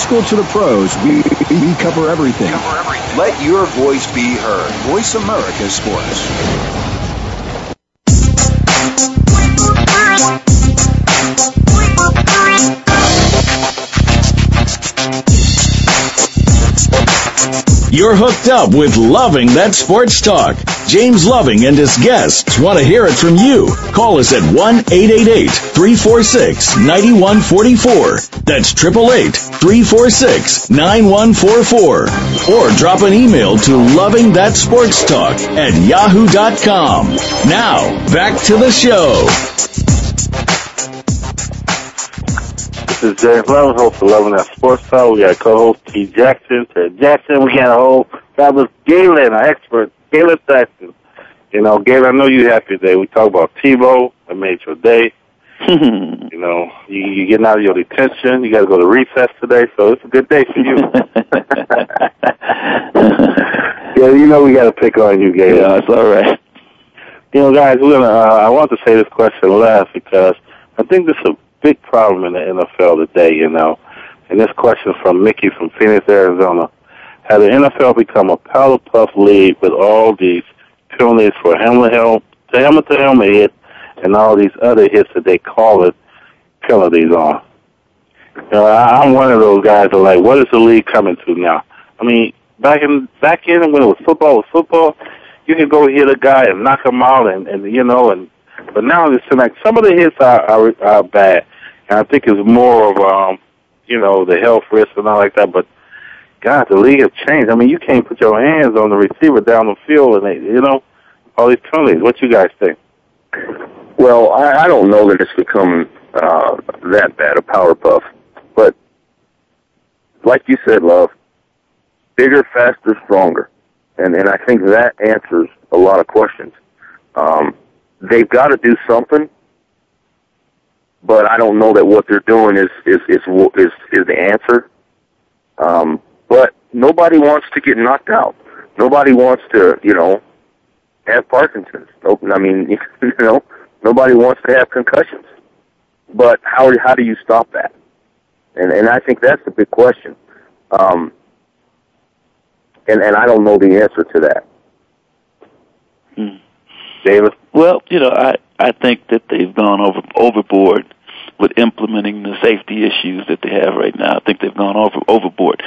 F: School to the pros, we, we cover everything. Cover
L: everything. Let your voice be heard. Voice America Sports.
B: You're hooked up with Loving That Sports Talk. James Loving and his guests want to hear it from you. Call us at 1-888-346-9144. That's 888-346-9144. Or drop an email to lovingthatsportstalk at yahoo.com. Now, back to the show.
C: This is James Loving, host of Loving That Sports Talk. We got co-host T. Jackson. Ted Jackson. We got a whole fabulous Galen, our expert, Galen Jackson. You know, Galen, I know you happy today. We talk about Tebow. I made your day. you know, you, you're getting out of your detention. You got to go to recess today, so it's a good day for you. yeah, you know we got to pick on you, Galen.
J: Yeah, it's all right.
C: You know, guys, we're gonna. Uh, I want to say this question last because I think this is a big problem in the NFL today, you know. And this question from Mickey from Phoenix, Arizona. Has the NFL become a powder puff league with all these penalties for helmet helmet, helmet to helmet hit and all these other hits that they call it penalties on? You know, I'm one of those guys that like, what is the league coming to now? I mean, back in back in when it was football, was football, you could go hit a guy and knock him out, and and you know, and but now it's like some of the hits are, are are bad, and I think it's more of um, you know, the health risk and all like that. But God, the league has changed. I mean, you can't put your hands on the receiver down the field, and they, you know, all these penalties. What you guys think?
D: Well, I, I don't know that it's become uh, that bad a power puff, but like you said, love, bigger, faster, stronger, and and I think that answers a lot of questions. Um, they've got to do something, but I don't know that what they're doing is is is is, is the answer. Um, but nobody wants to get knocked out. Nobody wants to, you know, have Parkinson's. I mean, you know, nobody wants to have concussions. But how how do you stop that? And and I think that's the big question. Um, and and I don't know the answer to that.
J: Hmm.
C: David.
J: Well, you know, I I think that they've gone over overboard with implementing the safety issues that they have right now. I think they've gone over overboard.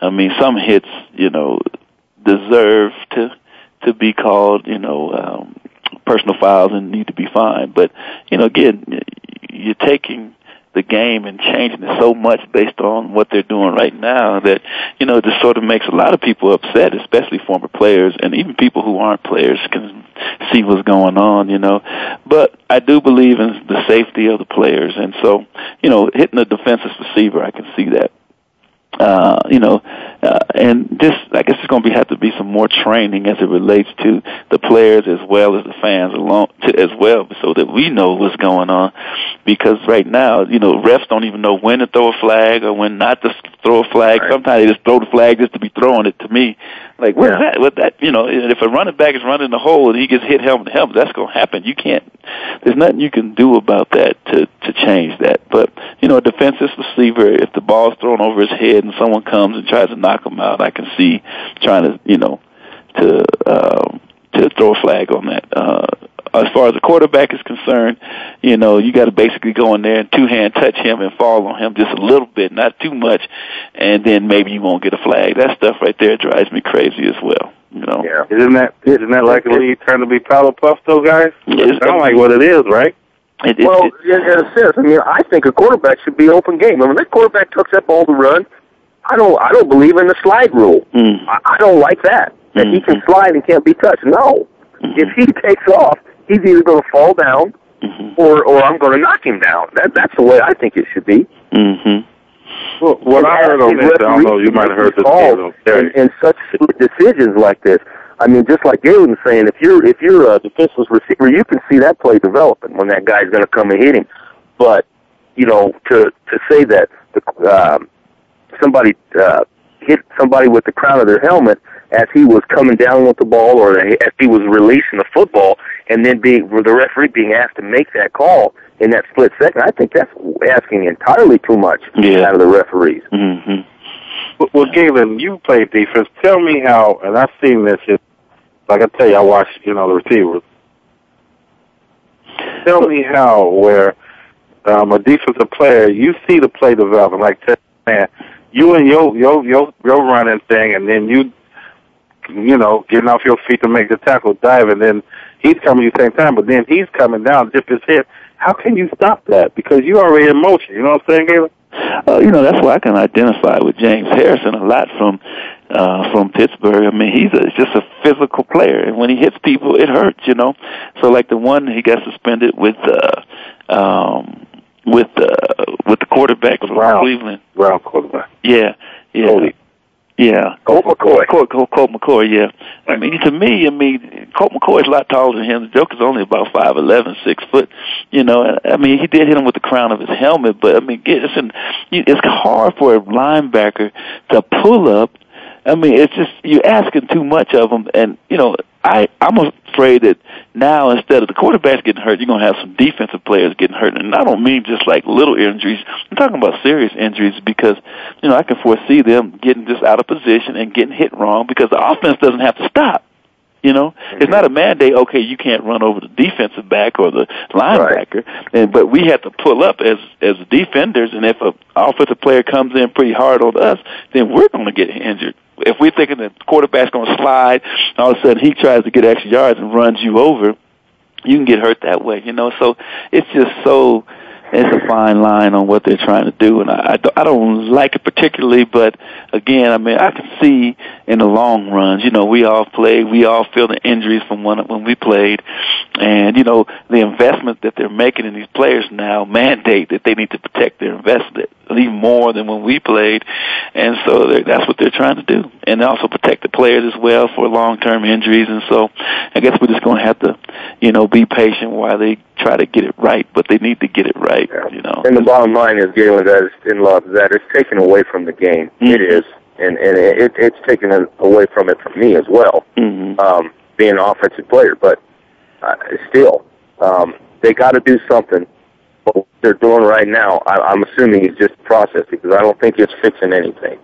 J: I mean, some hits, you know, deserve to to be called, you know, um, personal files and need to be fined. But you know, again, you're taking
E: the game and changing it so much based on what they're doing right now that you know it just sort of makes a lot of people upset, especially former players and even people who aren't players can see what's going on, you know. But I do believe in the safety of the players, and so you know, hitting a defensive receiver, I can see that uh, you know, uh, and just I guess it's going to be have to be some more training as it relates to the players as well as the fans along to, as well, so that we know what's going on. Because right now, you know, refs don't even know when to throw a flag or when not to throw a flag. Right. Sometimes they just throw the flag just to be throwing it. To me, like what's yeah. that? What that? You know, if a running back is running the hole and he gets hit helmet to helmet, that's going to happen. You can't. There's nothing you can do about that to to change that. But you know, a defensive receiver, if the ball's thrown over his head and someone comes and tries to knock him out, I can see trying to you know to um, to throw a flag on that. Uh, as far as the quarterback is concerned, you know, you got to basically go in there and two hand touch him and fall on him just a little bit, not too much, and then maybe you won't get a flag. That stuff right there drives me crazy as well. You know,
C: yeah. Isn't that isn't that like a league trying to be Powerpuff though, guys? It sounds like what it is, right?
E: It, it,
D: well,
E: it,
D: in, in a sense, I mean, I think a quarterback should be open game. I mean, that quarterback tucks that ball to run. I don't, I don't believe in the slide rule.
E: Mm.
D: I, I don't like that. That mm-hmm. he can slide and can't be touched. No,
E: mm-hmm.
D: if he takes off, he's either going to fall down
E: mm-hmm.
D: or or I'm going to knock him down. That that's the way I think it should be.
E: Mm-hmm.
C: Well, what I heard on this, I don't know, you might have heard this
D: in, in such decisions like this. I mean, just like Galen was saying, if you're if you're a defenseless receiver, you can see that play developing when that guy's going to come and hit him. But you know, to to say that the um, somebody uh, hit somebody with the crown of their helmet as he was coming down with the ball or as he was releasing the football and then being the referee being asked to make that call in that split second, I think that's asking entirely too much
E: yeah.
D: out of the referees.
E: Mm-hmm.
C: Well, Galen, you played defense. Tell me how, and I've seen this. Like I tell you, I watch, you know, the receivers. Tell me how, where um, a defensive player, you see the play developing. Like, man, you and your your your your running thing, and then you you know, getting off your feet to make the tackle, dive, and then he's coming at the same time, but then he's coming down, dip his head. How can you stop that? Because you're already in motion. You know what I'm saying, Galen?
E: Uh, you know, that's why I can identify with James Harrison a lot from uh from Pittsburgh. I mean, he's a, just a physical player, and when he hits people, it hurts. You know, so like the one he got suspended with uh um with uh with the quarterback from
C: Brown.
E: Cleveland.
C: Brown quarterback.
E: Yeah, yeah.
C: Cody.
E: Yeah,
D: Colt McCoy.
E: Colt, Colt, Colt McCoy. Yeah, I mean, to me, I mean, Colt McCoy is a lot taller than him. The Joker's only about five eleven, six foot. You know, I mean, he did hit him with the crown of his helmet, but I mean, it's an, it's hard for a linebacker to pull up. I mean, it's just you're asking too much of them, and you know, I I'm afraid that now instead of the quarterbacks getting hurt, you're gonna have some defensive players getting hurt, and I don't mean just like little injuries. I'm talking about serious injuries because you know I can foresee them getting just out of position and getting hit wrong because the offense doesn't have to stop. You know, it's not a mandate. Okay, you can't run over the defensive back or the linebacker,
D: Right.
E: and but we have to pull up as as defenders. And if a offensive player comes in pretty hard on us, then we're going to get injured. If we're thinking the quarterback's going to slide, and all of a sudden he tries to get extra yards and runs you over, you can get hurt that way. You know, so it's just so it's a fine line on what they're trying to do, and I, I, don't, I don't like it particularly. But again, I mean, I can see in the long runs. You know, we all play, we all feel the injuries from when when we played, and you know, the investment that they're making in these players now mandate that they need to protect their investment even more than when we played, and so that's what they're trying to do, and also protect the players as well for long-term injuries. And so, I guess we're just going to have to, you know, be patient while they try to get it right, but they need to get it right. You know.
D: And the bottom line is, Galen, that is in love, that it's taken away from the game. It mm-hmm. is, and and it, it's taken away from it from me as well,
E: mm-hmm.
D: um, being an offensive player. But uh, still, um, they got to do something. But what they're doing right now, I, I'm assuming, is just process because I don't think it's fixing anything.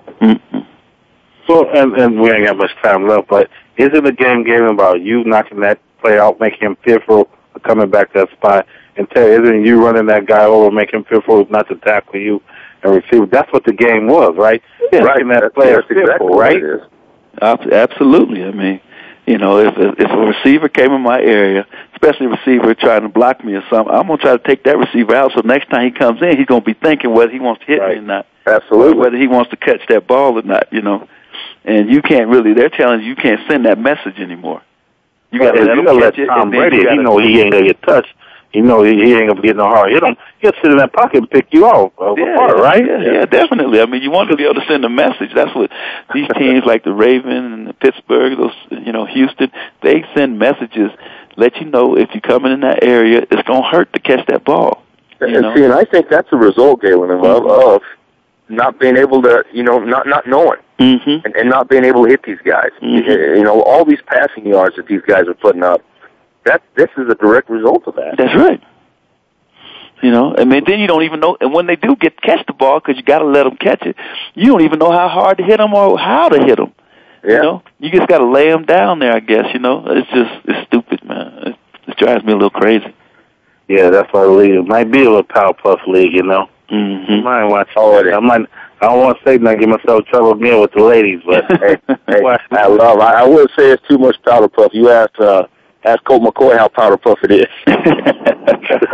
C: Well, and, and we ain't got much time left, but isn't the game game about you knocking that play out, making him fearful of coming back to that spot? And tell isn't you running that guy over, making him fearful not to tackle you and receive? That's what the game was, right?
E: Yeah.
C: Making that player
D: That's exactly
C: fearful,
D: what
C: right?
D: it is.
E: Absolutely. I mean, You know, if a, if a receiver came in my area, especially a receiver trying to block me or something, I'm gonna try to take that receiver out. So next time he comes in, he's gonna be thinking whether he wants to hit
D: Right.
E: me or not,
D: Absolutely.
E: or whether he wants to catch that ball or not. You know, and you can't really. They're telling you you can't send that message anymore. You got to
C: Yeah,
E: let
C: you
E: him
C: gotta let
E: catch it,
C: Tom Brady.
E: you gotta,
C: know he ain't gonna get touched. You know he, he ain't gonna get no hard hit him. He'll sit in that pocket and pick you off uh,
E: yeah,
C: apart, right?
E: Yeah, yeah, definitely. I mean, you want to be able to send a message. That's what these teams like the Ravens and the Pittsburgh, those you know, Houston, they send messages, let you know if you're coming in that area, it's gonna hurt to catch that ball. You
D: and
E: know?
D: see, and I think that's a result, Galen, of, of not being able to, you know, not not knowing
E: Mm-hmm.
D: and, and not being able to hit these guys.
E: Mhm.
D: You, you know, all these passing yards that these guys are putting up. That this is a direct result of that.
E: That's right. You know, I mean, then you don't even know, and when they do get catch the ball, because you got to let them catch it, you don't even know how hard to hit them or how to hit them.
D: Yeah.
E: You know, you just got to lay them down there. I guess you know, it's just it's stupid, man. It, it drives me a little crazy.
C: Yeah, that's why the league it might be a little power puff league, you know.
E: Mm-hmm.
C: I might watch all of it. I might. I don't want to say not get myself trouble again with the ladies, but
D: hey, hey, I love. I, I would say it's too much powder puff. You asked uh, ask Colt McCoy how powder puff it is.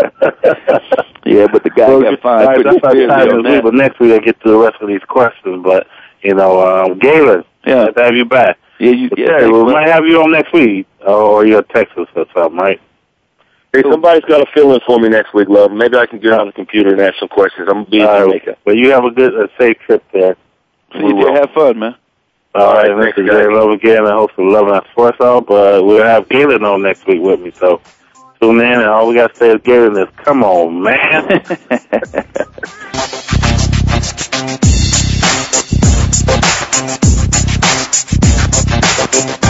E: Yeah, but the guy
C: Well,
E: got
C: just-
E: fined
C: all right,
E: pretty
C: that's our
E: severely
C: time
E: on
C: this week,
E: that.
C: but next week I get to the rest of these questions. But you know, um, Galen,
E: Yeah.
C: let's have you back.
E: Yeah, you.
C: But
E: Yeah,
C: Terry, we might have you on next week, or you'll text us or something, right?
D: hey, somebody's got a feeling for me next week, love. Maybe I can get on the computer and ask some questions. I'm gonna be in
C: All right.
D: Jamaica.
C: But you have a good, a safe trip there.
E: See you. Have fun, man.
C: All right,
D: thanks,
C: this is. Jay Love again. I host of Love and Sports Out, but we'll have Galen on next week with me. So tune in, and all we got to say is Galen is, come on, man.